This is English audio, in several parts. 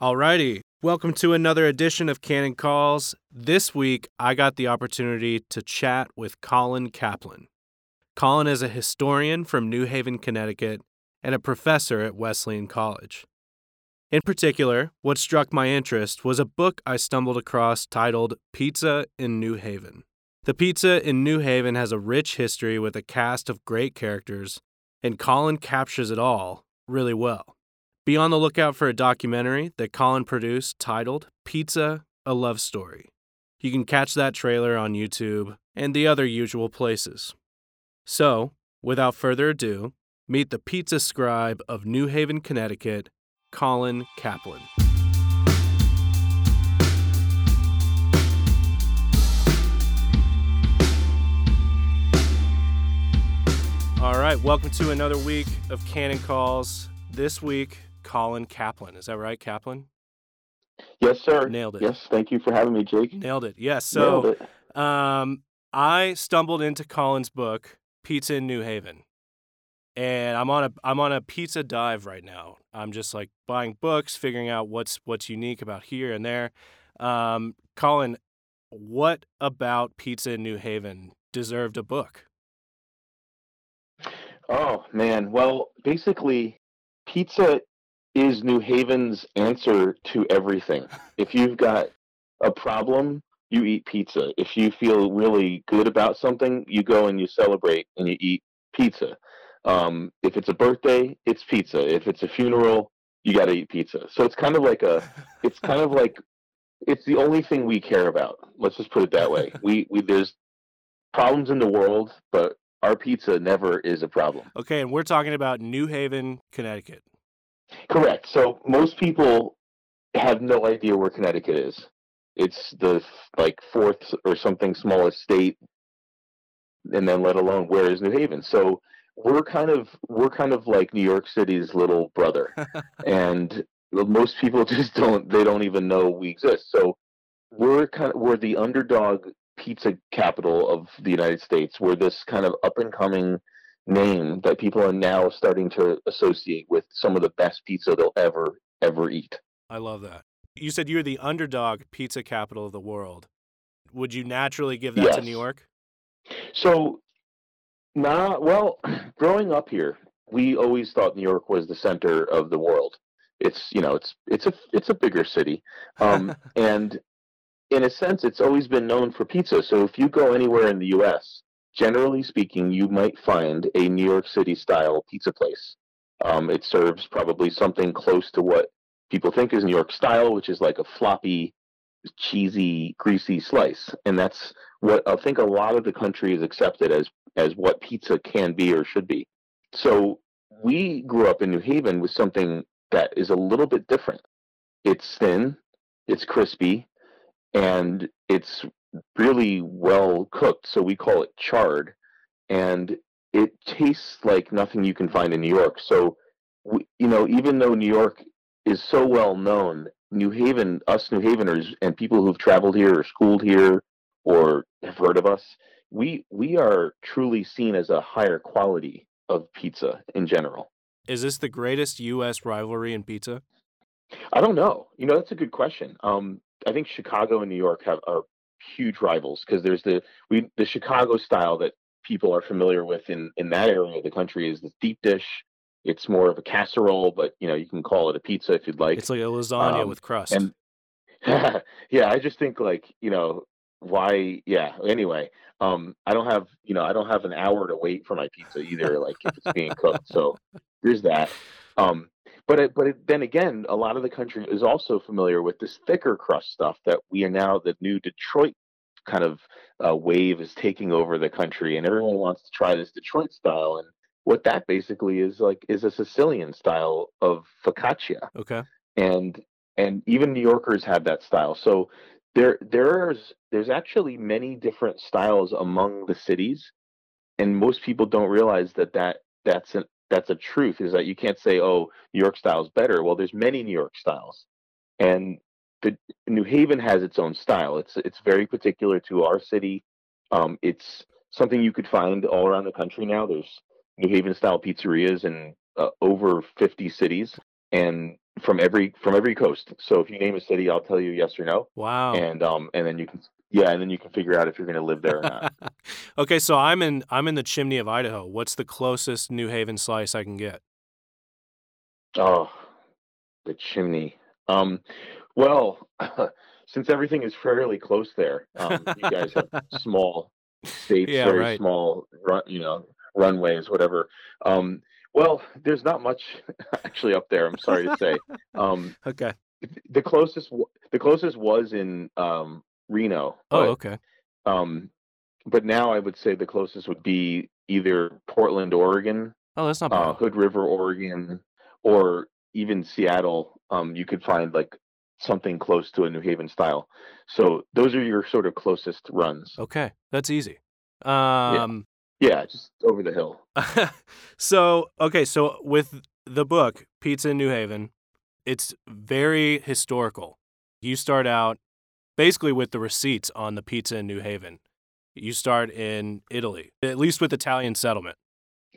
Alrighty, welcome to another edition of Canon Calls. This week, I got the opportunity to chat with Colin Caplan. Colin is a historian from New Haven, Connecticut, and a professor at Wesleyan College. In particular, what struck my interest was a book I stumbled across titled Pizza in New Haven. The pizza in New Haven has a rich history with a cast of great characters, and Colin captures it all really well. Be on the lookout for a documentary that Colin produced titled Pizza A Love Story. You can catch that trailer on YouTube and the other usual places. So, without further ado, meet the pizza scribe of New Haven, Connecticut, Colin Caplan. All right, welcome to another week of Canon Calls. This week, Colin Caplan. Is that right, Caplan? Yes, sir. Nailed it. Yes, thank you for having me, Jake. Nailed it. Yes. So, it. um, I stumbled into Colin's book, Pizza in New Haven, and I'm on a I'm on a pizza dive right now. I'm just like buying books, figuring out what's what's unique about here and there. Um, Colin, what about pizza in New Haven deserved a book? Oh man. Well, basically, pizza is New Haven's answer to everything. if you've got a problem, you eat pizza. If you feel really good about something, you go and you celebrate and you eat pizza. Um, if it's a birthday, it's pizza. If it's a funeral, you got to eat pizza. So it's kind of like a, it's kind of like, it's the only thing we care about. Let's just put it that way. We we there's problems in the world, but our pizza never is a problem. Okay, and we're talking about New Haven, Connecticut. Correct. So most people have no idea where Connecticut is. It's the like fourth or something smallest state, and then let alone where is New Haven. So we're kind of we're kind of like New York City's little brother, and most people just don't they don't even know we exist. So we're kind of we're the underdog pizza capital of the United States. We're this kind of up and coming name that people are now starting to associate with some of the best pizza they'll ever ever eat. I love that. You said you're the underdog pizza capital of the world. Would you naturally give that to New York? So, nah, well, growing up here, we always thought New York was the center of the world. It's you know, it's it's a it's a bigger city, um, and in a sense, it's always been known for pizza. So if you go anywhere in the U.S., generally speaking, you might find a New York City style pizza place. Um, it serves probably something close to what people think is New York style, which is like a floppy, cheesy, greasy slice, and that's what I think a lot of the country is accepted as as what pizza can be or should be. So we grew up in New Haven with something that is a little bit different. It's thin, it's crispy, and it's really well cooked. So we call it charred, and it tastes like nothing you can find in New York. So, we, you know, even though New York is so well known, New Haven, us New Haveners, and people who've traveled here or schooled here or have heard of us, we we are truly seen as a higher quality of pizza in general. Is this the greatest U.S. rivalry in pizza? I don't know. You know, that's a good question. Um, I think Chicago and New York have are huge rivals because there's the we the Chicago style that people are familiar with in in that area of the country is the deep dish. It's more of a casserole, but you know you can call it a pizza if you'd like. It's like a lasagna um, with crust. and yeah, I just think like you know why. Yeah. Anyway, um, I don't have you know I don't have an hour to wait for my pizza either. Like if it's being cooked, so there's that. Um, but it, but it, then again, a lot of the country is also familiar with this thicker crust stuff that we are now the new Detroit kind of uh, wave is taking over the country, and everyone wants to try this Detroit style. And what that basically is like is a Sicilian style of focaccia okay. and and even New Yorkers have that style. So there there's there's actually many different styles among the cities, and most people don't realize that that that's an that's a truth. Is that you can't say oh New York style is better. Well, there's many New York styles, and the New Haven has its own style. It's it's very particular to our city. Um, it's something you could find all around the country now. There's New Haven style pizzerias in uh, over 50 cities. and from every from every coast. So if you name a city, I'll tell you yes or no. Wow. And um and then you can yeah, and then you can figure out if you're going to live there or not. okay, so I'm in I'm in the chimney of Idaho. What's the closest New Haven slice I can get? Oh, the chimney. Um, well, since everything is fairly close there, um, you guys have small states, Yeah, very right. small, run, you know, runways, whatever. Um, well, there's not much actually up there. I'm sorry to say. Um, Okay. the closest, the closest was in um, Reno. Oh, okay. um, but now I would say the closest would be either Portland, Oregon, Oh, that's not bad. uh, Hood River, Oregon, or even Seattle, um, you could find like something close to a New Haven style. So those are your sort of closest runs. Okay, that's easy. Um, Yeah, just over the hill. so okay, so with the book Pizza in New Haven, it's very historical. You start out basically with the receipts on the pizza in New Haven. You start in Italy, at least with Italian settlement.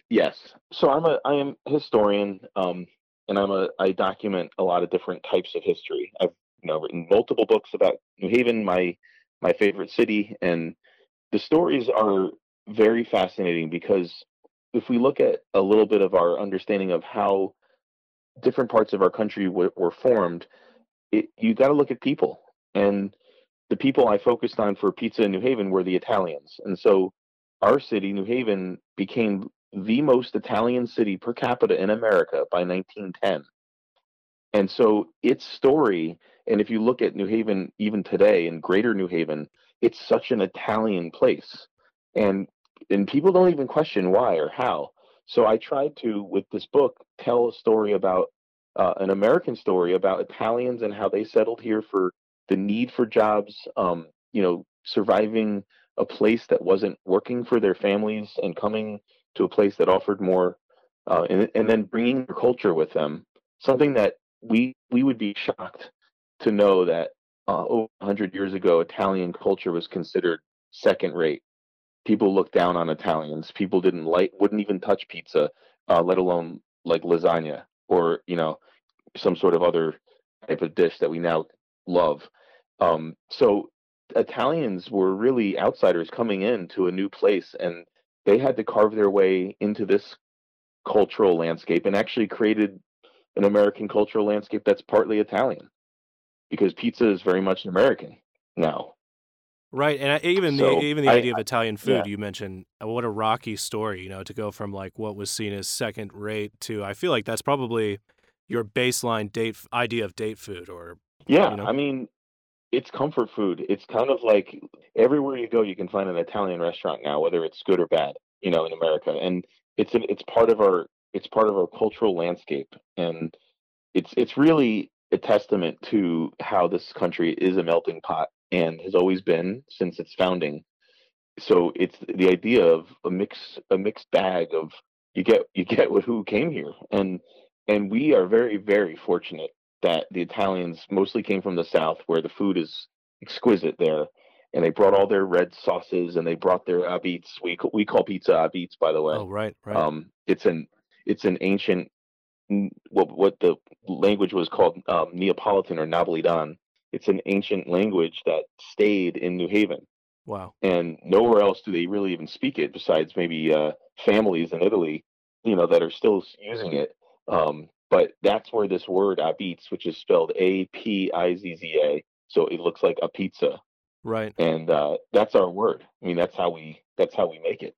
Yes. So I'm a I am historian, um, and I'm a I document a lot of different types of history. I've you know written multiple books about New Haven, my my favorite city, and the stories are very fascinating because if we look at a little bit of our understanding of how different parts of our country were formed, it, you got to look at people. And the people I focused on for pizza in New Haven were the Italians. And so our city, New Haven, became the most Italian city per capita in America by 1910. And so its story, and if you look at New Haven even today in greater New Haven, it's such an Italian place. And and people don't even question why or how. So I tried to, with this book, tell a story about uh, an American story about Italians and how they settled here for the need for jobs, um, you know, surviving a place that wasn't working for their families and coming to a place that offered more, uh, and, and then bringing their culture with them. Something that we we would be shocked to know that uh, over 100 years ago, Italian culture was considered second rate. People looked down on Italians. People didn't like, wouldn't even touch pizza, uh, let alone like lasagna or you know some sort of other type of dish that we now love. Um, so Italians were really outsiders coming in to a new place, and they had to carve their way into this cultural landscape, and actually created an American cultural landscape that's partly Italian, because pizza is very much an American now. Right, and I, even So, the even the I- idea of Italian food yeah. you mentioned, uh, what a rocky story, you know, to go from like what was seen as second rate to I feel like that's probably your baseline date idea of date food or Yeah, You know? I mean, it's comfort food. It's kind of like everywhere you go, you can find an Italian restaurant now, whether it's good or bad, you know, in America. And it's an, it's part of our it's part of our cultural landscape, and it's it's really a testament to how this country is a melting pot and has always been since its founding. So it's the idea of a mix a mixed bag of you get you get who came here, and and we are very very fortunate that the Italians mostly came from the South, where the food is exquisite there, and they brought all their red sauces and they brought their apizza. We we call pizza apizza, by the way. oh right, right. Um, it's an it's an ancient what what the language was called um, Neapolitan or Napolitan. It's an ancient language that stayed in New Haven, wow. and nowhere else do they really even speak it besides maybe uh, families in Italy, you know, that are still using it. Um, but that's where this word apizza, which is spelled A P I Z Z A, so it looks like a pizza, Right. and uh, that's our word. I mean, that's how we that's how we make it.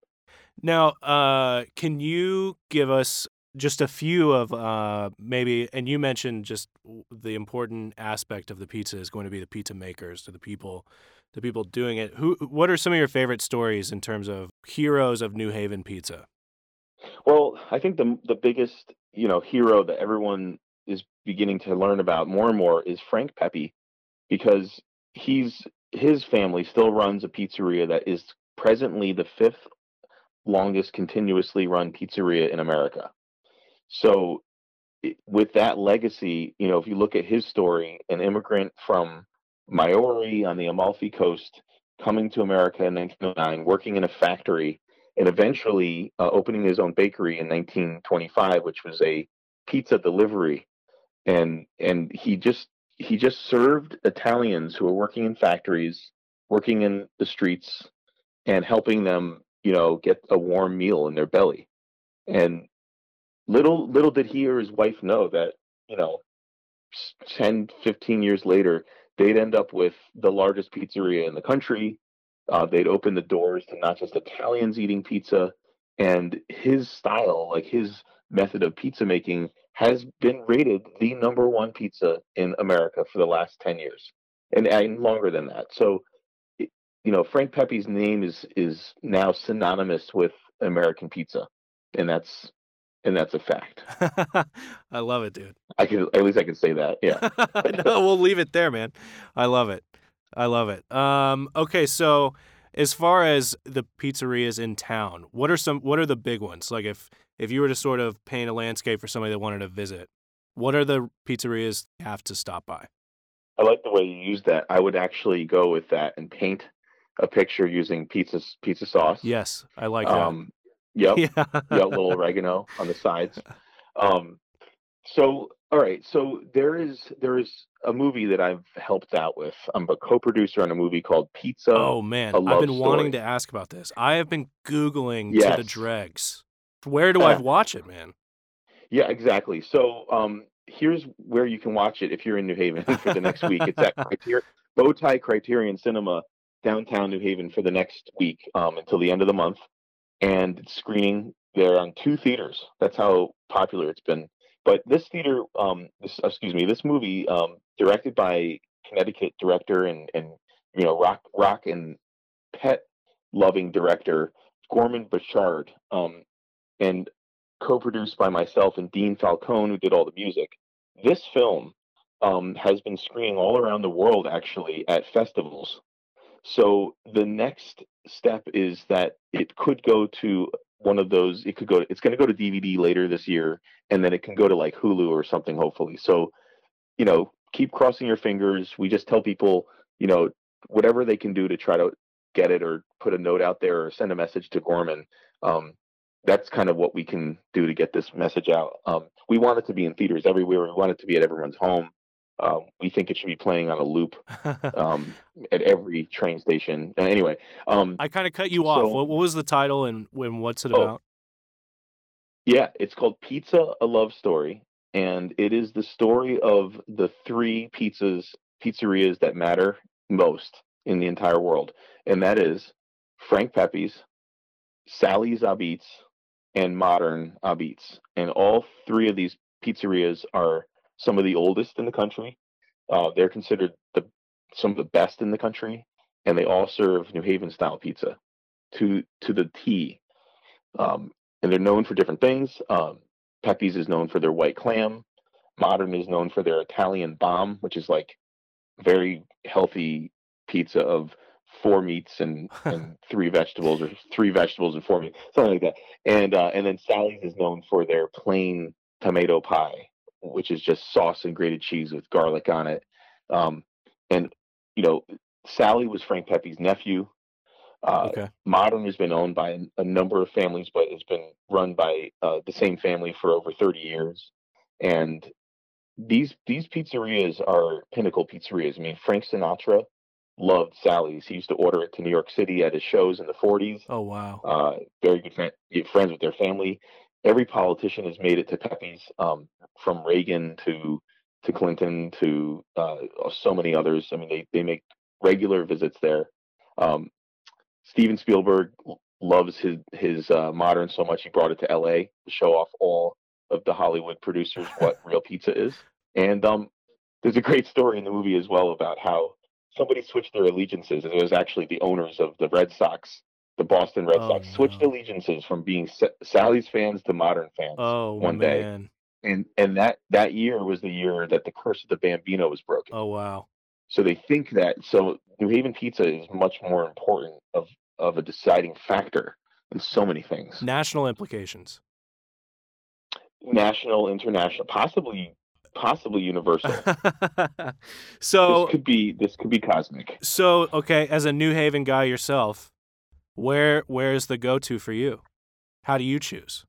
Now, uh, can you give us just a few of uh, maybe? And you mentioned just the important aspect of the pizza is going to be the pizza makers, to the people, the people doing it. Who? What are some of your favorite stories in terms of heroes of New Haven pizza? Well, I think the the biggest you know hero that everyone is beginning to learn about more and more is Frank Pepe, because he's his family still runs a pizzeria that is presently the fifth longest continuously run pizzeria in America. So, with that legacy, you know, if you look at his story, an immigrant from Maiori on the Amalfi Coast coming to America in 1909, working in a factory, and eventually uh, opening his own bakery in 1925, which was a pizza delivery and and he just he just served Italians who were working in factories, working in the streets, and helping them, you know, get a warm meal in their belly. And little little did he or his wife know that, you know, 10, 15 years later, they'd end up with the largest pizzeria in the country. Uh, they'd open the doors to not just Italians eating pizza, and his style, like his method of pizza making, has been rated the number one pizza in America for the last 10 years and, and longer than that. So, you know, Frank Pepe's name is is now synonymous with American pizza. And that's and that's a fact. I love it, dude. I can at least I can say that. Yeah. no, we'll leave it there, man. I love it. I love it. Um, okay, so as far as the pizzerias in town, what are some what are the big ones? Like if if you were to sort of paint a landscape for somebody that wanted to visit, what are the pizzerias you have to stop by? I like the way you use that. I would actually go with that and paint a picture using pizza pizza sauce. Yes, I like that. Um, yep, yeah. yep, little oregano on the sides. Um, so all right, so there is there is a movie that I've helped out with. I'm a co-producer on a movie called Pizza. Oh man, I've been story. wanting to ask about this. I have been googling yes. to the dregs. Where do uh, I watch it, man? Yeah, exactly. So um, here's where you can watch it if you're in New Haven for the next week. It's at Criterion, Bowtie Criterion Cinema, downtown New Haven, for the next week um, until the end of the month, and it's screening there on two theaters. That's how popular it's been. But this theater, um, this excuse me, this movie, um, directed by Connecticut director and and you know rock rock and pet loving director Gorman Bechard, um, and co-produced by myself and Dean Falcone, who did all the music. This film um, has been screening all around the world, actually, at festivals. So the next step is that it could go to one of those. It could go. It's going to go to DVD later this year, and then it can go to like Hulu or something, hopefully. So, you know, keep crossing your fingers. We just tell people, you know, whatever they can do to try to get it or put a note out there or send a message to Gorman. Um, that's kind of what we can do to get this message out. Um, we want it to be in theaters everywhere. We want it to be at everyone's home. Um, we think it should be playing on a loop um, at every train station. Uh, anyway, um, I kind of cut you so, off. What, what, was the title and when? What's it oh, about? Yeah, it's called Pizza: A Love Story, and it is the story of the three pizzas pizzerias that matter most in the entire world, and that is Frank Pepe's, Sally's Apizza, and modern Apizza. And all three of these pizzerias are some of the oldest in the country. Uh, they're considered the some of the best in the country, and they all serve New Haven style pizza to to the T. Um, and they're known for different things. Um, Pepe's is known for their white clam. Modern is known for their Italian bomb, which is like very healthy pizza of four meats and, and three vegetables, or three vegetables and four meats, something like that. And uh, and then Sally's is known for their plain tomato pie, which is just sauce and grated cheese with garlic on it. Um, and you know, Sally was Frank Pepe's nephew. Uh, okay. Modern has been owned by a, number of families, but it's been run by uh, the same family for over 30 years. And these these pizzerias are pinnacle pizzerias. I mean, Frank Sinatra loved Sally's. He used to order it to New York City at his shows in the 40s. Oh wow! Uh, very good friend, friends with their family. Every politician has made it to Pepe's, um, from Reagan to to Clinton to uh, so many others. I mean, they they make regular visits there. Um, Steven Spielberg loves his his uh, modern so much he brought it to L.A. to show off all of the Hollywood producers what real pizza is. And um, there's a great story in the movie as well about how somebody switched their allegiances. And it was actually the owners of the Red Sox, the Boston Red oh, Sox, switched no. allegiances from being Sally's fans to modern fans. Oh, one man. day, and and that that year was the year that the curse of the Bambino was broken. Oh wow! So they think that so New Haven pizza is much more important of of a deciding factor in so many things. National implications. National, international, possibly possibly universal. so this could be this could be cosmic. So okay, as a New Haven guy yourself, where where is the go to for you? How do you choose?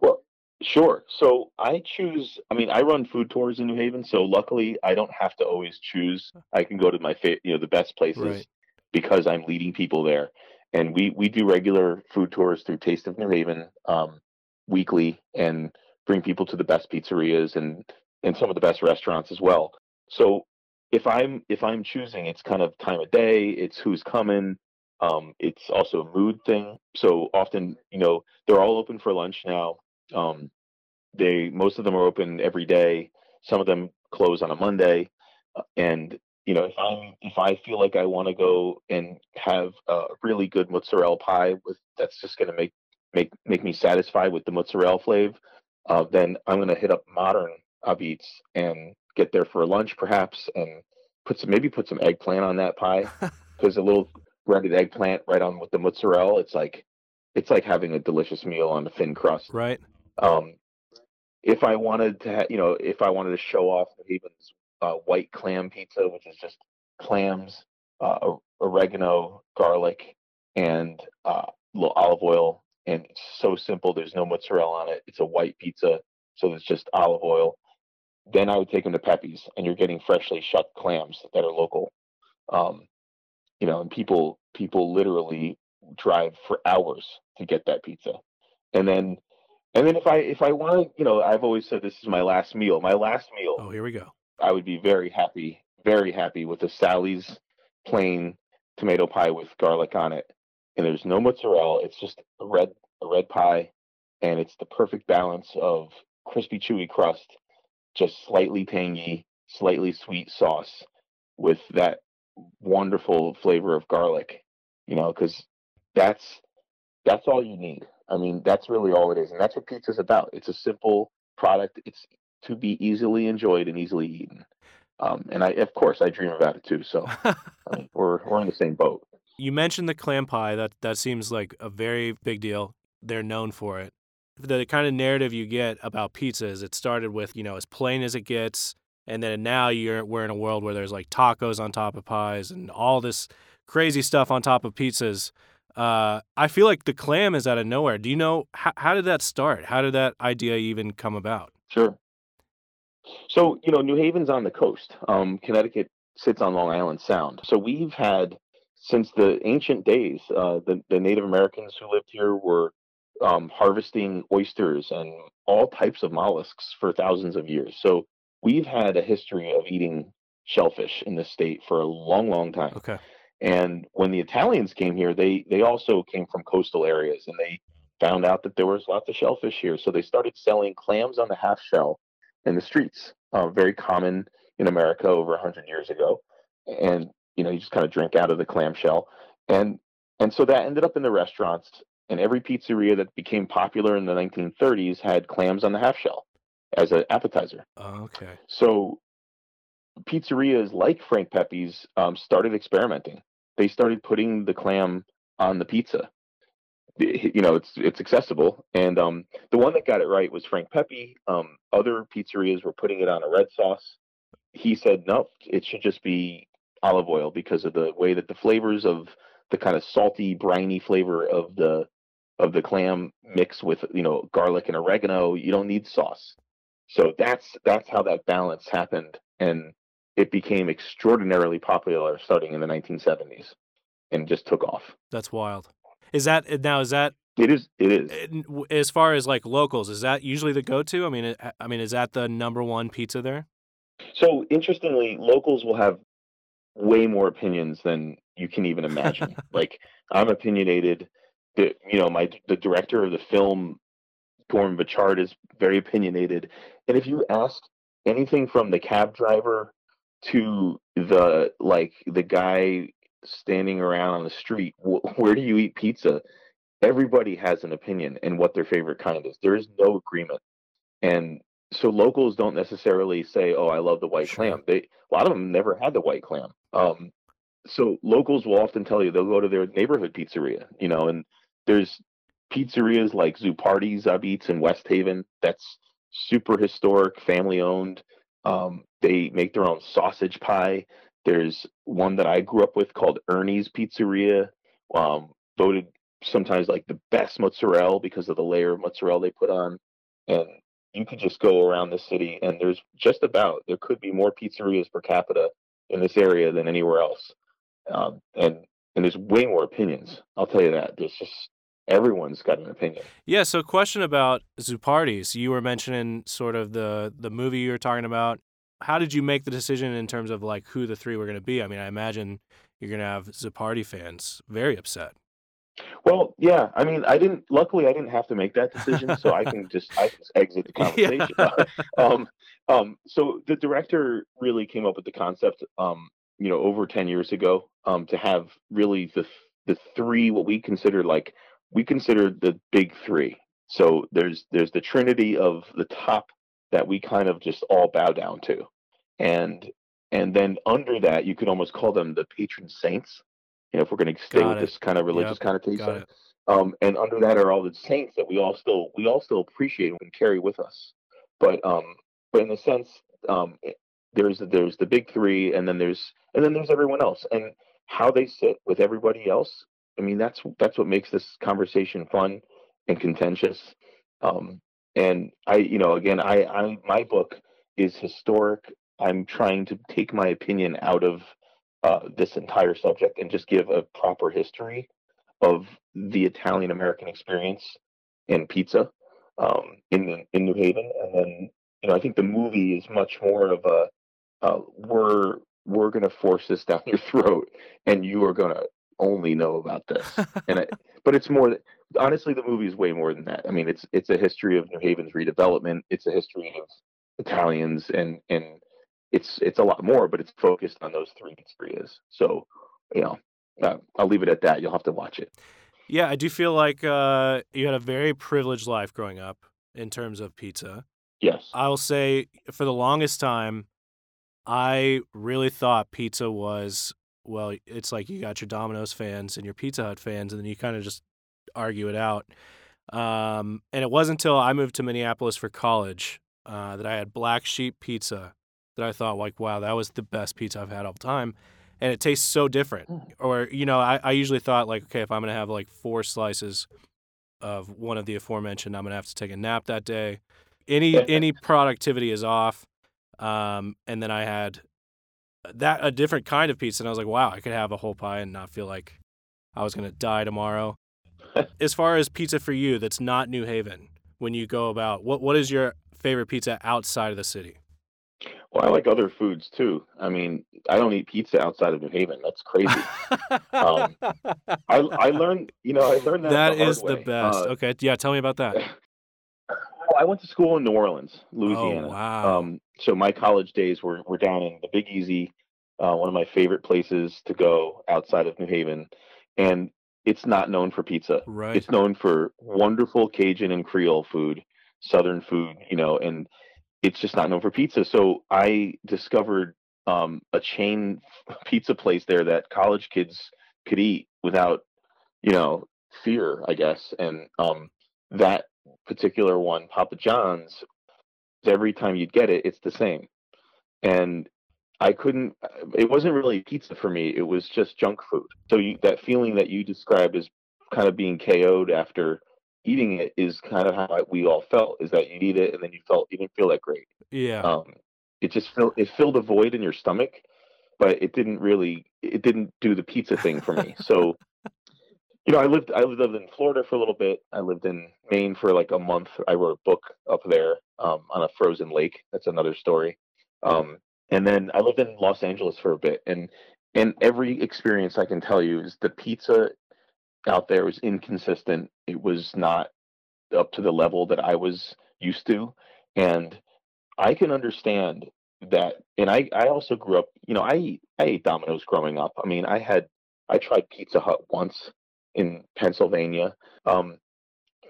Well, Sure. So I choose. I mean, I run food tours in New Haven, so luckily I don't have to always choose. I can go to my fa- you know the best places Right. because I'm leading people there, and we we do regular food tours through Taste of New Haven um, weekly, and bring people to the best pizzerias and and some of the best restaurants as well. So if I'm if I'm choosing, it's kind of time of day, it's who's coming. Um, it's also a mood thing. So often, you know, they're all open for lunch now. Um, they most of them are open every day. Some of them close on a Monday, uh, and you know, if I'm if I feel like I want to go and have a really good mozzarella pie with that's just going to make make make me satisfied with the mozzarella flavor, uh, then I'm going to hit up modern Apizza and get there for lunch perhaps, and put some maybe put some eggplant on that pie because a little breaded eggplant right on with the mozzarella, it's like it's like having a delicious meal on a thin crust. right. Um, if I wanted to, ha- you know, if I wanted to show off New Haven's uh, white clam pizza, which is just clams, uh, oregano, garlic, and uh, little olive oil, and it's so simple. There's no mozzarella on it. It's a white pizza, so it's just olive oil. Then I would take them to Pepe's, and you're getting freshly shut clams that are local. Um, you know, and people people literally drive for hours to get that pizza, and then and then if I if I want, to, you know, I've always said this is my last meal. My last meal, Oh, here we go. I would be very happy, very happy with a Sally's plain tomato pie with garlic on it, and there's no mozzarella. It's just a red a red pie, and it's the perfect balance of crispy, chewy crust, just slightly tangy, slightly sweet sauce, with that wonderful flavor of garlic. You know, because that's that's all you need. I mean, that's really all it is, and that's what pizza's about. It's a simple product. It's to be easily enjoyed and easily eaten. Um, and I, of course, I dream about it too. So I mean, we're we're in the same boat. you mentioned the clam pie. That that seems like a very big deal. They're known for it. The kind of narrative you get about pizza is it started with you know as plain as it gets, and then now you're we're in a world where there's like tacos on top of pies and all this crazy stuff on top of pizzas. Uh, I feel like the clam is out of nowhere. Do you know how, how did that start? How did that idea even come about? Sure. So you know, New Haven's on the coast. Um, Connecticut sits on Long Island Sound. So we've had since the ancient days, uh, the the Native Americans who lived here were um, harvesting oysters and all types of mollusks for thousands of years. So we've had a history of eating shellfish in this state for a long, long time. Okay. And when the Italians came here, they they also came from coastal areas, and they found out that there was lots of shellfish here. So they started selling clams on the half shell in the streets. Uh, very common in America over 100 years ago. And you know, you just kind of drink out of the clam shell, and and so that ended up in the restaurants. And every pizzeria that became popular in the 1930s had clams on the half shell as an appetizer. Oh, okay. So pizzerias like Frank Pepe's um, started experimenting. They started putting the clam on the pizza. You know, it's it's accessible, and um, the one that got it right was Frank Pepe. Um, other pizzerias were putting it on a red sauce. He said no, it should just be olive oil because of the way that the flavors of the kind of salty, briny flavor of the of the clam mix with you know garlic and oregano. You don't need sauce. So that's that's how that balance happened, and it became extraordinarily popular starting in the 1970s, and just took off. That's wild. Is that now? Is that It is. It is. uh, as far as like locals? Is that usually the go-to? I mean, I mean, is that the number one pizza there? So interestingly, locals will have way more opinions than you can even imagine. like I'm opinionated. The, you know, my the director of the film, Gorman Bechard, is very opinionated. And if you ask anything from the cab driver to the like the guy standing around on the street, wh- where do you eat pizza? Everybody has an opinion and what their favorite kind is. There is no agreement, and so locals don't necessarily say, "Oh, I love the white Sure. clam." They a lot of them never had the white clam. Um, so locals will often tell you they'll go to their neighborhood pizzeria, you know, and there's pizzerias like Zuppardi's Apizza in West Haven. That's super historic, family owned. Um, they make their own sausage pie. There's one that I grew up with called Ernie's Pizzeria, um, voted sometimes like the best mozzarella because of the layer of mozzarella they put on. and you could just go around the city and there's just about there could be more pizzerias per capita in this area than anywhere else um, and and there's way more opinions i'll tell you that there's just everyone's got an opinion Yeah, so question about Zuppardi's. You were mentioning sort of the the movie you were talking about. How did you make the decision in terms of like who the three were going to be? I mean, I imagine you're going to have Zupardi fans very upset. well yeah i mean i didn't luckily i didn't have to make that decision so i can just i can just exit the conversation um, um, so the director really came up with the concept um, you know over 10 years ago um, to have really the the three what we consider like we consider the big three. So there's there's the trinity of the top that we kind of just all bow down to. And and then under that you could almost call them the patron saints you know if we're going to stay Got with it. this kind of religious Got connotation. um, and under that are all the saints that we all still we all still appreciate and carry with us. But um but in a sense um there's there's the big three and then there's and then there's everyone else. And how they sit with everybody else i mean that's that's what makes this conversation fun and contentious. Um and i you know again i i my book is historic. I'm trying to take my opinion out of uh, this entire subject and just give a proper history of the Italian American experience in pizza um, in in New Haven, and then you know I think the movie is much more of a uh, we're we're going to force this down your throat, and you are going to only know about this. and I, but it's more honestly the movie is way more than that. I mean it's it's a history of New Haven's redevelopment. It's a history of Italians and and it's it's a lot more, but it's focused on those three pizzerias. So you know uh, I'll leave it at that. You'll have to watch it. Yeah, I do feel like uh, you had a very privileged life growing up in terms of pizza. Yes. I will say for the longest time, I really thought pizza was well, it's like you got your Domino's fans and your Pizza Hut fans, and then you kind of just argue it out. Um, and it wasn't until I moved to Minneapolis for college uh, that I had Black Sheep Pizza that I thought like, wow, that was the best pizza I've had all the time, and it tastes so different. Mm. Or you know, I, I usually thought like, okay, if I'm gonna have like four slices of one of the aforementioned, I'm gonna have to take a nap that day. Any any productivity is off. Um, and then I had that a different kind of pizza, and I was like, wow, I could have a whole pie and not feel like I was gonna die tomorrow. as far as pizza for you, that's not New Haven. When you go about, what what is your favorite pizza outside of the city? Well, I like other foods too. I mean, I don't eat pizza outside of New Haven. That's crazy. Um, I I learned, you know, I learned that. that the is the best. Uh, okay, yeah, tell me about that. I went to school in New Orleans, Louisiana. Oh wow. Um, so my college days were, were down in the Big Easy, uh, one of my favorite places to go outside of New Haven, and it's not known for pizza. right. It's known for wonderful Cajun and Creole food, Southern food, you know, and it's just not known for pizza. So I discovered um, a chain pizza place there that college kids could eat without, you know, fear, I guess. And um, that particular one, Papa John's, every time you'd get it, it's the same. And I couldn't. It wasn't really pizza for me. It was just junk food. So you, that feeling that you described as kind of being KO'd after eating it is kind of how we all felt. Is that you eat it and then you felt you didn't feel that great. yeah. Um, it just filled it filled a void in your stomach, but it didn't really it didn't do the pizza thing for me. So, you know, I lived I lived in Florida for a little bit. I lived in Maine for like a month. I wrote a book up there um, on a frozen lake. That's another story. Um, and then I lived in Los Angeles for a bit, and and every experience I can tell you is the pizza out there was inconsistent. It was not up to the level that I was used to, and I can understand that. And I I also grew up. You know, I I ate Domino's growing up. I mean, I had I tried Pizza Hut once in Pennsylvania. Um,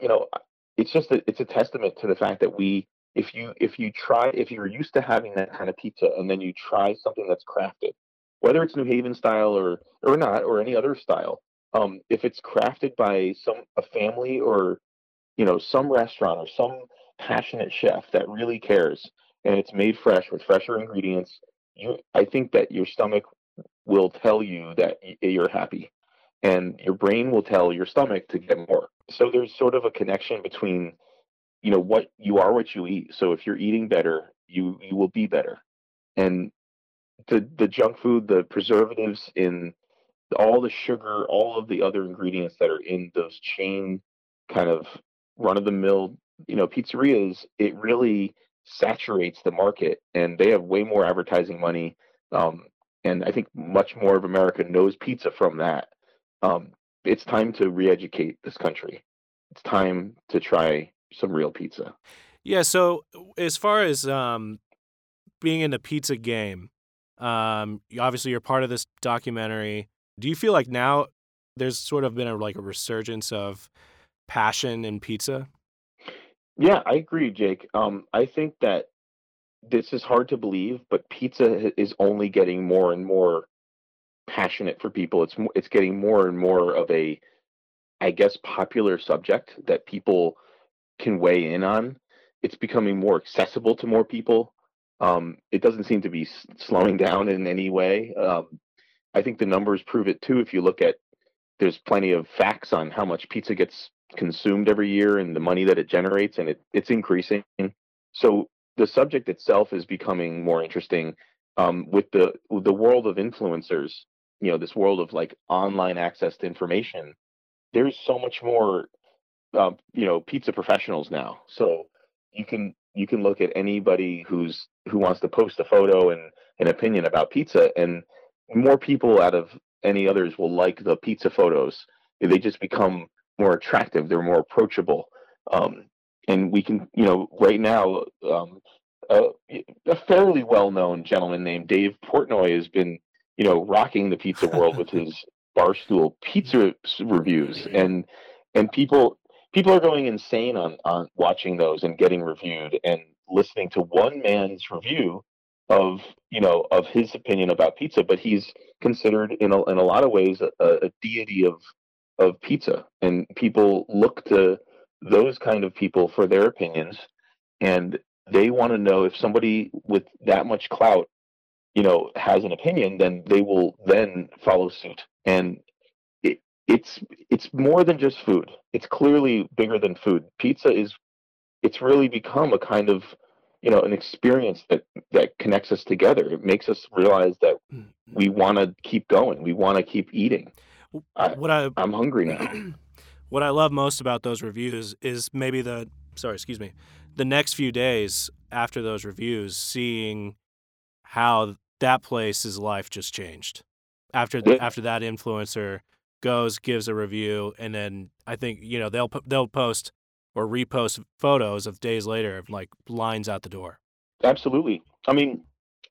you know, it's just a, it's a testament to the fact that we if you if you try if you're used to having that kind of pizza and then you try something that's crafted whether it's new haven style or or not or any other style um if it's crafted by some a family or you know some restaurant or some passionate chef that really cares and it's made fresh with fresher ingredients you i think that your stomach will tell you that you're happy and your brain will tell your stomach to get more. So there's sort of a connection between you know what you are what you eat. So if you're eating better, you you will be better. And the the junk food, the preservatives in all the sugar, all of the other ingredients that are in those chain kind of run of the mill, you know, pizzerias, it really saturates the market and they have way more advertising money. Um, and I think much more of America knows pizza from that. Um, it's time to re-educate this country. It's time to try some real pizza. Yeah. So as far as um, being in the pizza game, um, obviously you're part of this documentary. Do you feel like now there's sort of been a like a resurgence of passion in pizza? Yeah, I agree, Jake. Um, I think that this is hard to believe, but pizza is only getting more and more passionate for people. It's it's getting more and more of a, I guess, popular subject that people can weigh in on. It's becoming more accessible to more people. Um, it doesn't seem to be slowing down in any way. Um, I think the numbers prove it too. If you look at, there's plenty of facts on how much pizza gets consumed every year and the money that it generates, and it, it's increasing. So the subject itself is becoming more interesting um, with the with the world of influencers. You know, this world of like online access to information. There's so much more, uh, you know, pizza professionals now. So you can you can look at anybody who's who wants to post a photo and an opinion about pizza, and more people out of any others will like the pizza photos. They just become more attractive. They're more approachable. Um, and we can, you know, right now, um, a, a fairly well-known gentleman named Dave Portnoy has been, you know, rocking the pizza world with his barstool pizza reviews, and and people people are going insane on on watching those and getting reviewed and listening to one man's review of you know of his opinion about pizza, but he's considered in a, in a lot of ways a, a deity of of pizza, and people look to those kind of people for their opinions, and they want to know if somebody with that much clout, you know, has an opinion, then they will then follow suit. And it's it's more than just food. It's clearly bigger than food. Pizza is it's really become a kind of you know an experience that that connects us together. It makes us realize that mm-hmm. we want to keep going. We want to keep eating. I, what I I'm hungry now. what I love most about those reviews is maybe the sorry, excuse me, the next few days after those reviews, seeing how that place's life just changed after yeah. after that influencer goes gives a review, and then I think you know they'll they'll post or repost photos of days later of like lines out the door. Absolutely. I mean,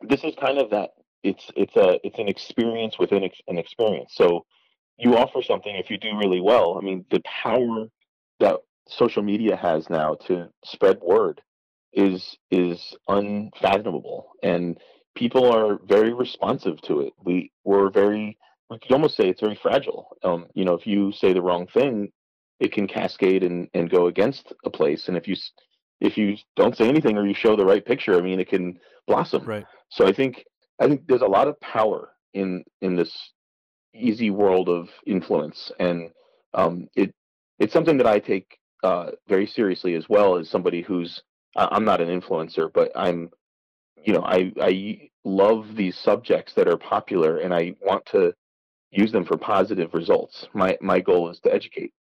this is kind of that. It's it's a it's an experience within an experience. So you offer something if you do really well. I mean, the power that social media has now to spread word is is unfathomable, and people are very responsive to it. We we're very we could almost say it's very fragile. Um, you know, if you say the wrong thing, it can cascade and, and go against a place. And if you if you don't say anything or you show the right picture, I mean, it can blossom. Right. So I think I think there's a lot of power in in this easy world of influence, and um, it it's something that I take uh, very seriously as well as somebody who's I'm not an influencer, but I'm you know I I love these subjects that are popular, and I want to use them for positive results. My my goal is to educate.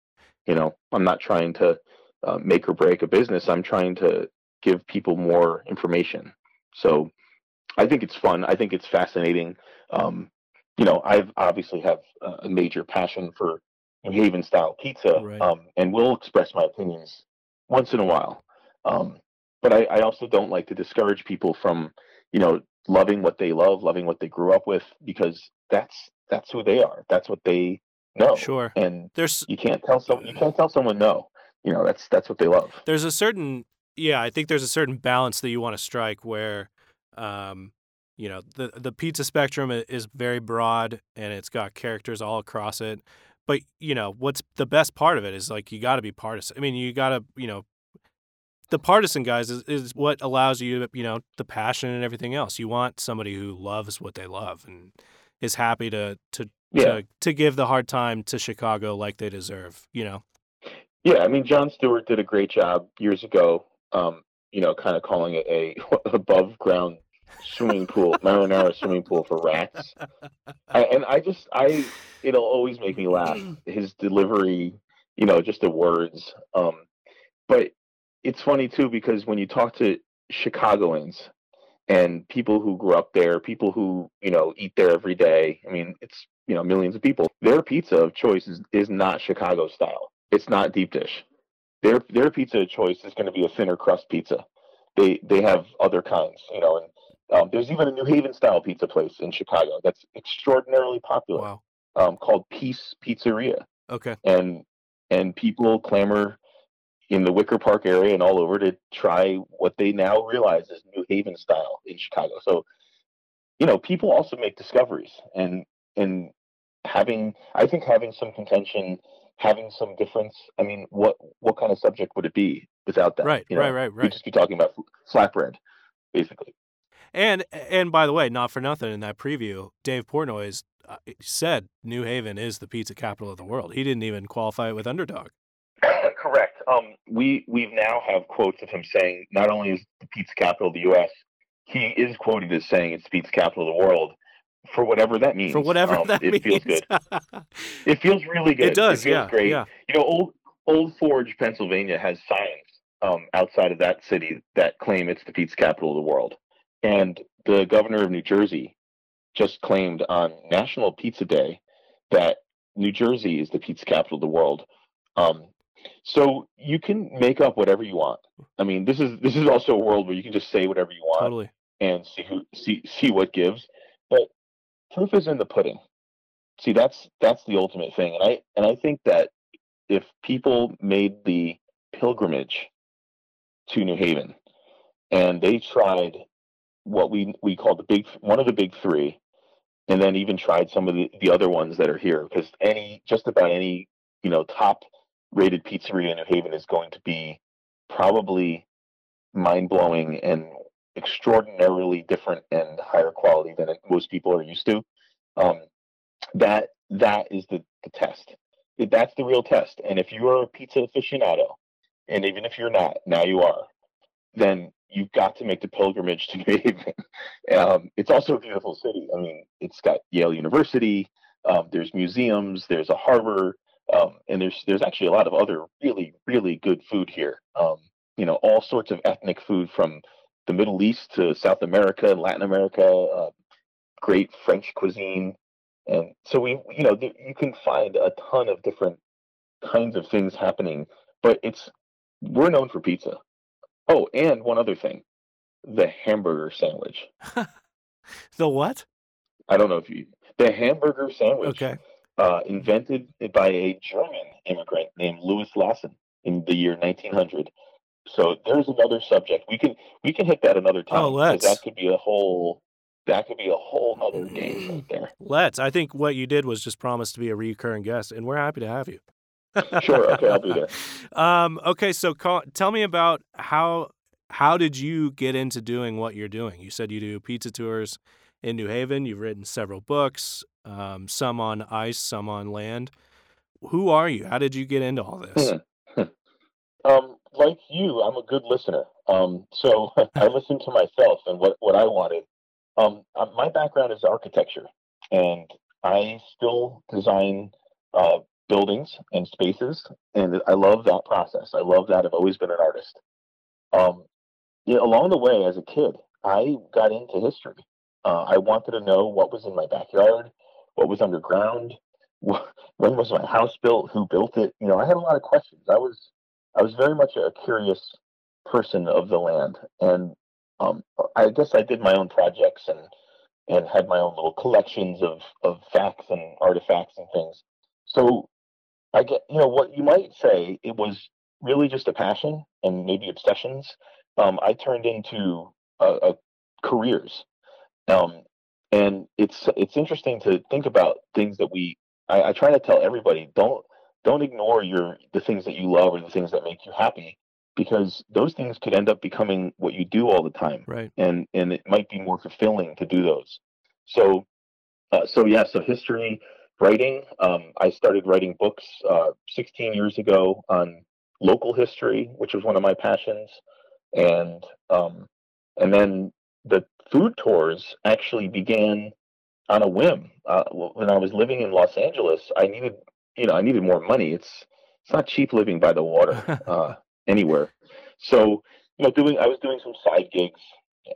You know, I'm not trying to uh, make or break a business. I'm trying to give people more information. So I think it's fun. I think it's fascinating. Um, you know, I've obviously have a major passion for New Haven style pizza, right. um, and will express my opinions once in a while. Um, but I, I, also don't like to discourage people from, you know, loving what they love, loving what they grew up with, because that's that's who they are. That's what they know. Sure. And there's you can't tell someone you can't tell someone no. You know, that's that's what they love. There's a certain yeah, I think there's a certain balance that you want to strike where um, you know the the pizza spectrum is very broad and it's got characters all across it but you know what's the best part of it is like you got to be partisan i mean you got to you know the partisan guys is, is what allows you you know the passion and everything else you want somebody who loves what they love and is happy to to yeah. to, to give the hard time to chicago like they deserve you know Yeah, I mean, Jon Stewart did a great job years ago. Um, you know, kind of calling it a above ground swimming pool, marinara swimming pool for rats. I, and I just, I, it'll always make me laugh. His delivery, you know, just the words. Um, but it's funny too because when you talk to Chicagoans and people who grew up there, people who you know eat there every day. I mean, it's you know millions of people. Their pizza of choice is, is not Chicago style. It's not deep dish. Their their pizza of choice is going to be a thinner crust pizza. They they have other kinds, you know, and um, there's even a New Haven style pizza place in Chicago that's extraordinarily popular. Wow. Um, called Piece Pizzeria. Okay. And and people clamor in the Wicker Park area and all over to try what they now realize is New Haven style in Chicago. So, you know, people also make discoveries and and having I think having some contention, having some difference. I mean, what what kind of subject would it be without that? Right, you know? right, right, right. We'd just be talking about flatbread, basically. And and by the way, not for nothing in that preview, Dave Portnoy uh, said New Haven is the pizza capital of the world. He didn't even qualify it with underdog. Correct. Um, we we now have quotes of him saying not only is the pizza capital of the U.S., he is quoted as saying it's the pizza capital of the world. For whatever that means. For whatever um, that it means. feels good. it feels really good. It does. It feels yeah. great. Yeah. You know, old Old Forge, Pennsylvania, has signs um, outside of that city that claim it's the pizza capital of the world. And the governor of New Jersey just claimed on National Pizza Day that New Jersey is the pizza capital of the world. Um, so you can make up whatever you want. I mean, this is this is also a world where you can just say whatever you want Totally. and see who see see what gives. But proof is in the pudding. See, that's that's the ultimate thing, and I and I think that if people made the pilgrimage to New Haven and they tried what we we call the big one of the big three, and then even tried some of the, the other ones that are here, because any just about any you know top rated pizzeria in New Haven is going to be probably mind blowing and extraordinarily different and higher quality than most people are used to. Um, that that is the, the test. That's the real test. And if you are a pizza aficionado, and even if you're not, now you are, then you've got to make the pilgrimage to New Haven. um, it's also a beautiful city. I mean, it's got Yale University. Um, there's museums. There's a harbor. Um, and there's there's actually a lot of other really really good food here. Um, you know, all sorts of ethnic food from the Middle East to South America and Latin America. Uh, great French cuisine, and so we you know th- you can find a ton of different kinds of things happening. But it's we're known for pizza. Oh, and one other thing, the hamburger sandwich. the what? I don't know if you the hamburger sandwich. Okay. Uh, invented by a German immigrant named Louis Lassen in the year 1900. So there's another subject. We can we can hit that another time. Oh, let's. That could be a whole that could be a whole other game right there. Let's. I think what you did was just promise to be a recurring guest, and we're happy to have you. Sure. Okay, I'll be there. Um, okay, so call, tell me about how how did you get into doing what you're doing? You said you do pizza tours in New Haven. You've written several books, um, some on ice, some on land. Who are you? How did you get into all this? Um, like you, I'm a good listener. Um, so I listened to myself and what, what I wanted. Um, my background is architecture, and I still design uh, buildings and spaces, and I love that process. I love that. I've always been an artist. Um, yeah, along the way, as a kid, I got into history. Uh, I wanted to know what was in my backyard, what was underground, when was my house built, who built it. You know, I had a lot of questions. I was I was very much a curious person of the land, and um, I guess I did my own projects and and had my own little collections of of facts and artifacts and things. So I get you know what you might say it was really just a passion and maybe obsessions. Um, I turned into uh, uh, careers, um, and it's it's interesting to think about things that we. I, I try to tell everybody don't don't ignore your the things that you love or the things that make you happy because those things could end up becoming what you do all the time Right. and and it might be more fulfilling to do those so uh, so yeah so history writing um, i started writing books uh, 16 years ago on local history, which was one of my passions, and um, and then the food tours actually began on a whim. Uh, when I was living in Los Angeles, I needed you know I needed more money. It's it's not cheap living by the water uh, anywhere. So you know, doing I was doing some side gigs,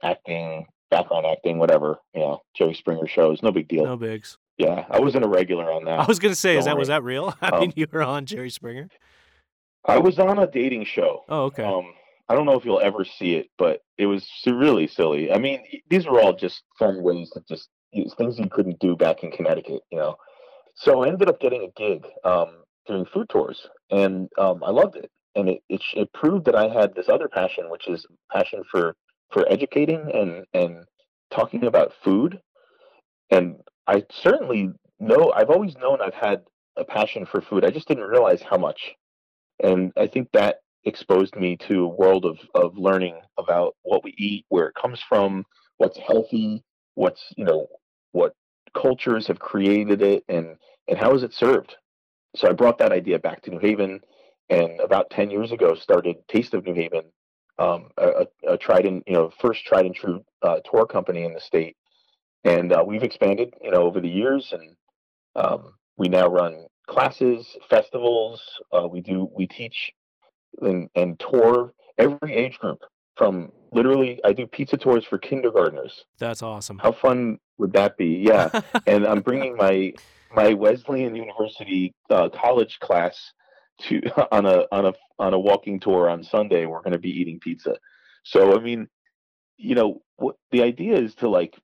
acting, background acting, whatever. You know, Jerry Springer shows, no big deal. No bigs. Yeah, I wasn't a regular on that. I was gonna say, Don't is that worry. was that real? I Um, mean, you were on Jerry Springer. I was on a dating show. Oh, okay. Um, I don't know if you'll ever see it, but it was really silly. I mean, these were all just fun ways to just things you couldn't do back in Connecticut, you know. So I ended up getting a gig um, doing food tours, and um, I loved it. And it, it it proved that I had this other passion, which is passion for for educating and and talking about food. And I certainly know I've always known I've had a passion for food. I just didn't realize how much. And I think that exposed me to a world of, of learning about what we eat, where it comes from, what's healthy, what's, you know, what cultures have created it and, and how is it served. So I brought that idea back to New Haven and about 10 years ago started Taste of New Haven, um, a, a tried and, you know, first tried and true uh, tour company in the state. And uh, we've expanded, you know, over the years and um, we now run classes, festivals. Uh, we do we teach and, and tour every age group from literally. I do pizza tours for kindergartners. That's awesome. How fun would that be? Yeah, and I'm bringing my my Wesleyan University uh, college class to on a on a on a walking tour on Sunday. We're going to be eating pizza. So I mean, you know, what the idea is to like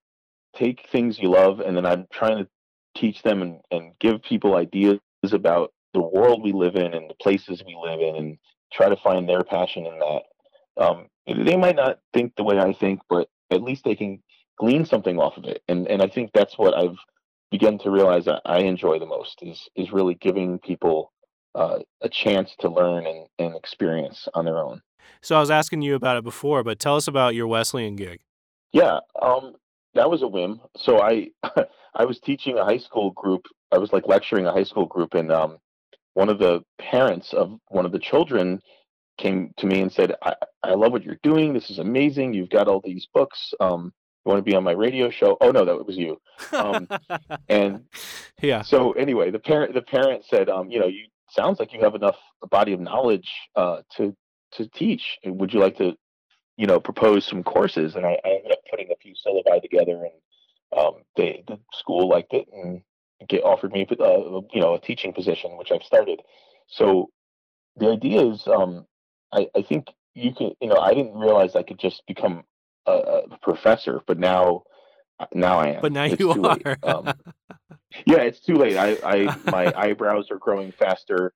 take things you love, and then I'm trying to teach them and, and give people ideas about the world we live in and the places we live in, and try to find their passion in that. Um, they might not think the way I think, but at least they can glean something off of it. And and I think that's what I've begun to realize that I enjoy the most is is really giving people uh, a chance to learn and, and experience on their own. so I was asking you about it before, but tell us about your Wesleyan gig. Yeah, um, that was a whim. So I I was teaching a high school group. I was like lecturing a high school group, in um, one of the parents of one of the children came to me and said, I, "I love what you're doing. This is amazing. You've got all these books. Um, you want to be on my radio show?" Oh no, that was you. Um, And yeah. so anyway, the parent the parent said, um, you know, you sounds like you have enough body of knowledge uh, to to teach. Would you like to, you know, propose some courses? And I, I ended up putting a few syllabi together, and um, they the school liked it and get offered me, uh, you know, a teaching position, which I've started. So the idea is, um, I, I think you can, you know, I didn't realize I could just become a, a professor, but now. Now I am. But now It's you too late. are. Um, yeah, it's too late. I, I my eyebrows are growing faster.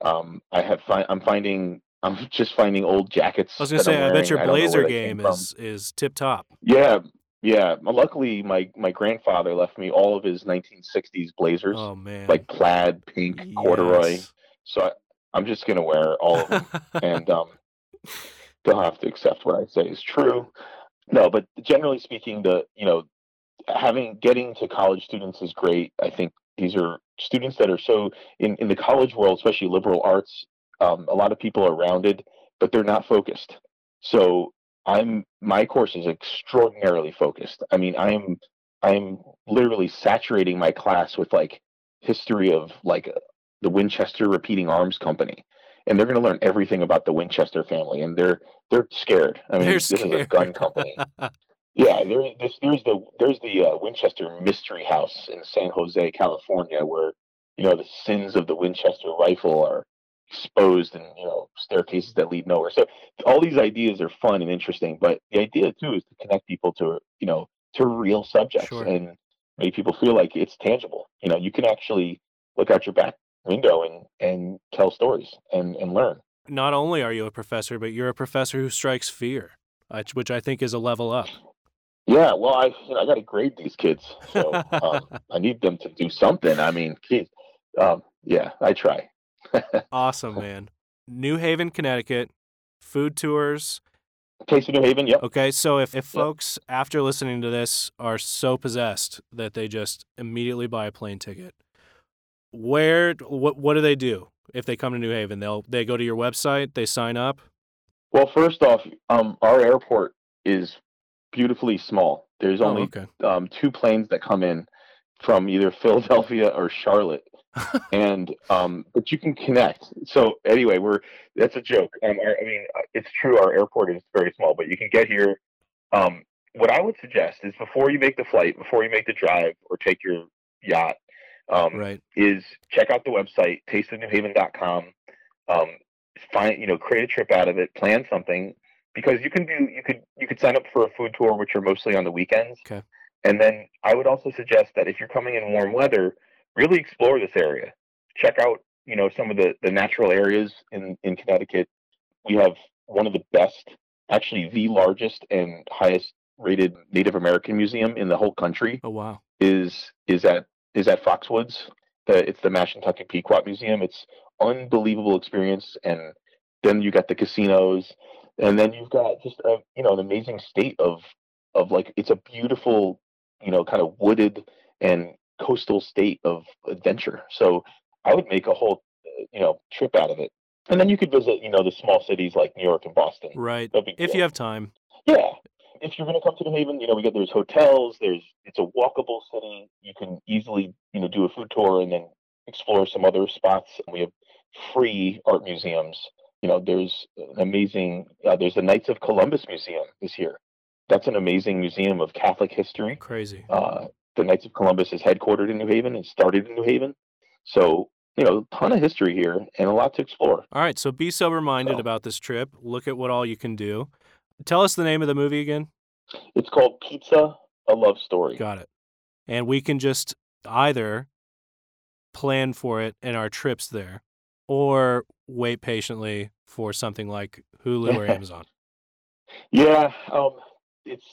Um, I have fi- I'm finding I'm just finding old jackets. I was gonna say, I bet your blazer where they came game is is tip top. Yeah, yeah. Luckily, my my grandfather left me all of his 1960s blazers, Oh man. like plaid, pink, corduroy. So I, I'm just gonna wear all of them, and um, they'll have to accept what I say is true. No, but generally speaking, the you know having getting to college students is great. I think these are students that are so in in the college world, especially liberal arts. Um, a lot of people are rounded, but they're not focused. So I'm my course is extraordinarily focused. I mean, I am I am literally saturating my class with like history of like the Winchester Repeating Arms Company, and they're going to learn everything about the Winchester family, and they're they're scared. I mean, They're this is a gun company. Yeah, there, there's, there's the there's the uh, Winchester Mystery House in San Jose, California, where you know the sins of the Winchester rifle are exposed, and you know staircases that lead nowhere. So all these ideas are fun and interesting, but the idea too is to connect people to you know to real subjects Sure. and make people feel like it's tangible. You know, you can actually look out your back window and and tell stories and and learn. Not only are you a professor, but you're a professor who strikes fear, uh, which I think is a level up. Yeah, well, I you know I got to grade these kids, so um, I need them to do something. I mean, kids, um, yeah, I try. Awesome, man. New Haven, Connecticut, food tours. Taste of New Haven, yep. Okay, so if, if Yep. folks after listening to this are so possessed that they just immediately buy a plane ticket, where what what do they do? if they come to New Haven? They'll they go to your website, they sign up. Well, first off, um, our airport is beautifully small. There's Oh, only okay. um, two planes that come in from either Philadelphia or Charlotte, and um, but you can connect. So anyway, we're that's a joke. Um, I mean, it's true. Our airport is very small, but you can get here. Um, what I would suggest is before you make the flight, before you make the drive or take your yacht, um, right. is check out the website tasteofnewhaven.com. Um, find you know create a trip out of it, plan something because you can do you could you could sign up for a food tour, which are mostly on the weekends. Okay. And then I would also suggest that if you're coming in warm weather, really explore this area. Check out you know some of the the natural areas in in Connecticut. We have one of the best, actually the largest and highest rated Native American museum in the whole country Oh wow. is is at is at Foxwoods. The, it's the Mashantucket Pequot Museum. It's unbelievable experience, and then you got the casinos, and then you've got just a you know an amazing state of of like it's a beautiful you know kind of wooded and coastal state of adventure. So I would make a whole uh, you know trip out of it, and then you could visit you know the small cities like New York and Boston. Right. If you have time. Yeah. If you're going to come to New Haven, you know, we get there's hotels, there's it's a walkable city. You can easily, you know, do a food tour and then explore some other spots. We have free art museums. You know, there's an amazing uh, there's the Knights of Columbus Museum this year. That's an amazing museum of Catholic history. Crazy. Uh, the Knights of Columbus is headquartered in New Haven and started in New Haven. So, you know, a ton of history here and a lot to explore. All right, so be sober minded So- about this trip. Look at what all you can do. Tell us the name of the movie again. It's called Pizza, a Love Story. Got it. And we can just either plan for it in our trips there or wait patiently for something like Hulu or Amazon. Yeah, um, it's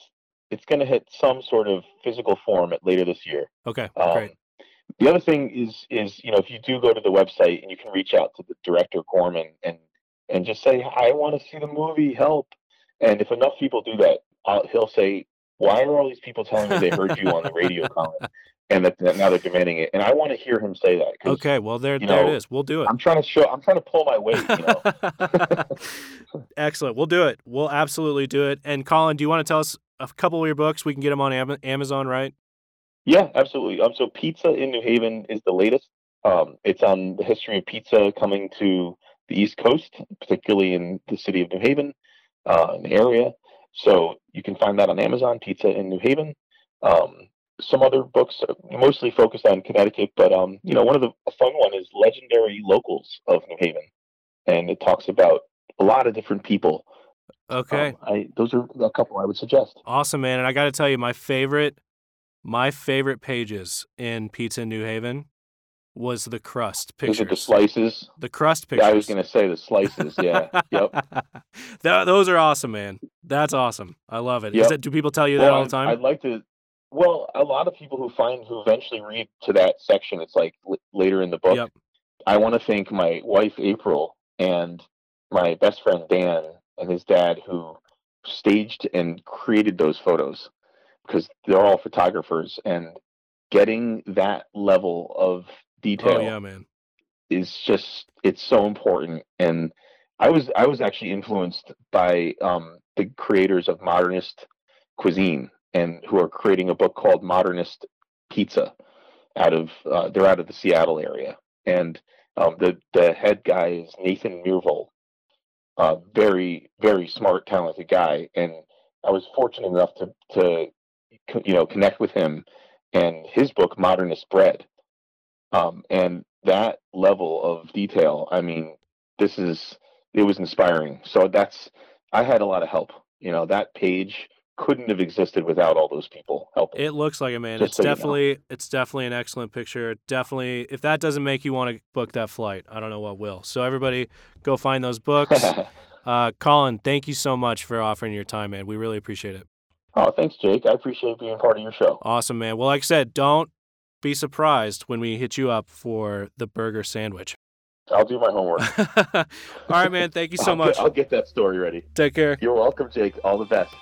it's going to hit some sort of physical form at later this year. Okay, Um, great. The other thing is is you know if you do go to the website and you can reach out to the director Gorman and and just say I want to see the movie, help. And if enough people do that, I'll, he'll say, "Why are all these people telling me they heard you on the radio, Colin?" And that, that now they're demanding it. And I want to hear him say that. Okay, well there there know, is. We'll do it. I'm trying to show. I'm trying to pull my weight. You know. Excellent. We'll do it. We'll absolutely do it. And Colin, do you want to tell us a couple of your books? We can get them on Am- Amazon, right? Yeah, absolutely. Um, so Pizza in New Haven is the latest. Um, it's on the history of pizza coming to the East Coast, particularly in the city of New Haven, uh, the area. So you can find that on Amazon, Pizza in New Haven. Um, some other books, mostly focused on Connecticut, but um, you know, one of the a fun one is Legendary Locals of New Haven, and it talks about a lot of different people. Okay. Um, I those are a couple I would suggest. Awesome, man. And I got to tell you, my favorite, my favorite pages in Pizza New Haven was the crust Those pictures. are the slices. The crust pictures. Yeah, I was going to say the slices. Yeah. yep. Th- those are awesome, man. That's awesome. I love it. Yep. that, do people tell you that all the time? I'd like to. Well, a lot of people who find who eventually read to that section, it's like l- later in the book. Yep. I want to thank my wife April and my best friend Dan and his dad who staged and created those photos because they're all photographers and getting that level of detail oh yeah, man. is just it's so important and i was i was actually influenced by um the creators of modernist cuisine and who are creating a book called modernist pizza out of uh, they're out of the seattle area and um, the the head guy is nathan Myhrvold, uh, very very smart talented guy and i was fortunate enough to to you know connect with him and his book modernist bread um, and that level of detail i mean this is it was inspiring. So that's i had a lot of help you know that page couldn't have existed without all those people helping It looks like it, man. Just it's so you know. definitely, it's definitely an excellent picture. Definitely, if that doesn't make you want to book that flight, I don't know what will. So everybody, go find those books. uh, Colin, thank you so much for offering your time, man. We really appreciate it. oh thanks jake i appreciate being part of your show Awesome, man. Well, like I said, don't be surprised when we hit you up for the burger sandwich. i'll do my homework All right, man. Thank you so I'll much. get, i'll get that story ready Take care. you're welcome jake all the best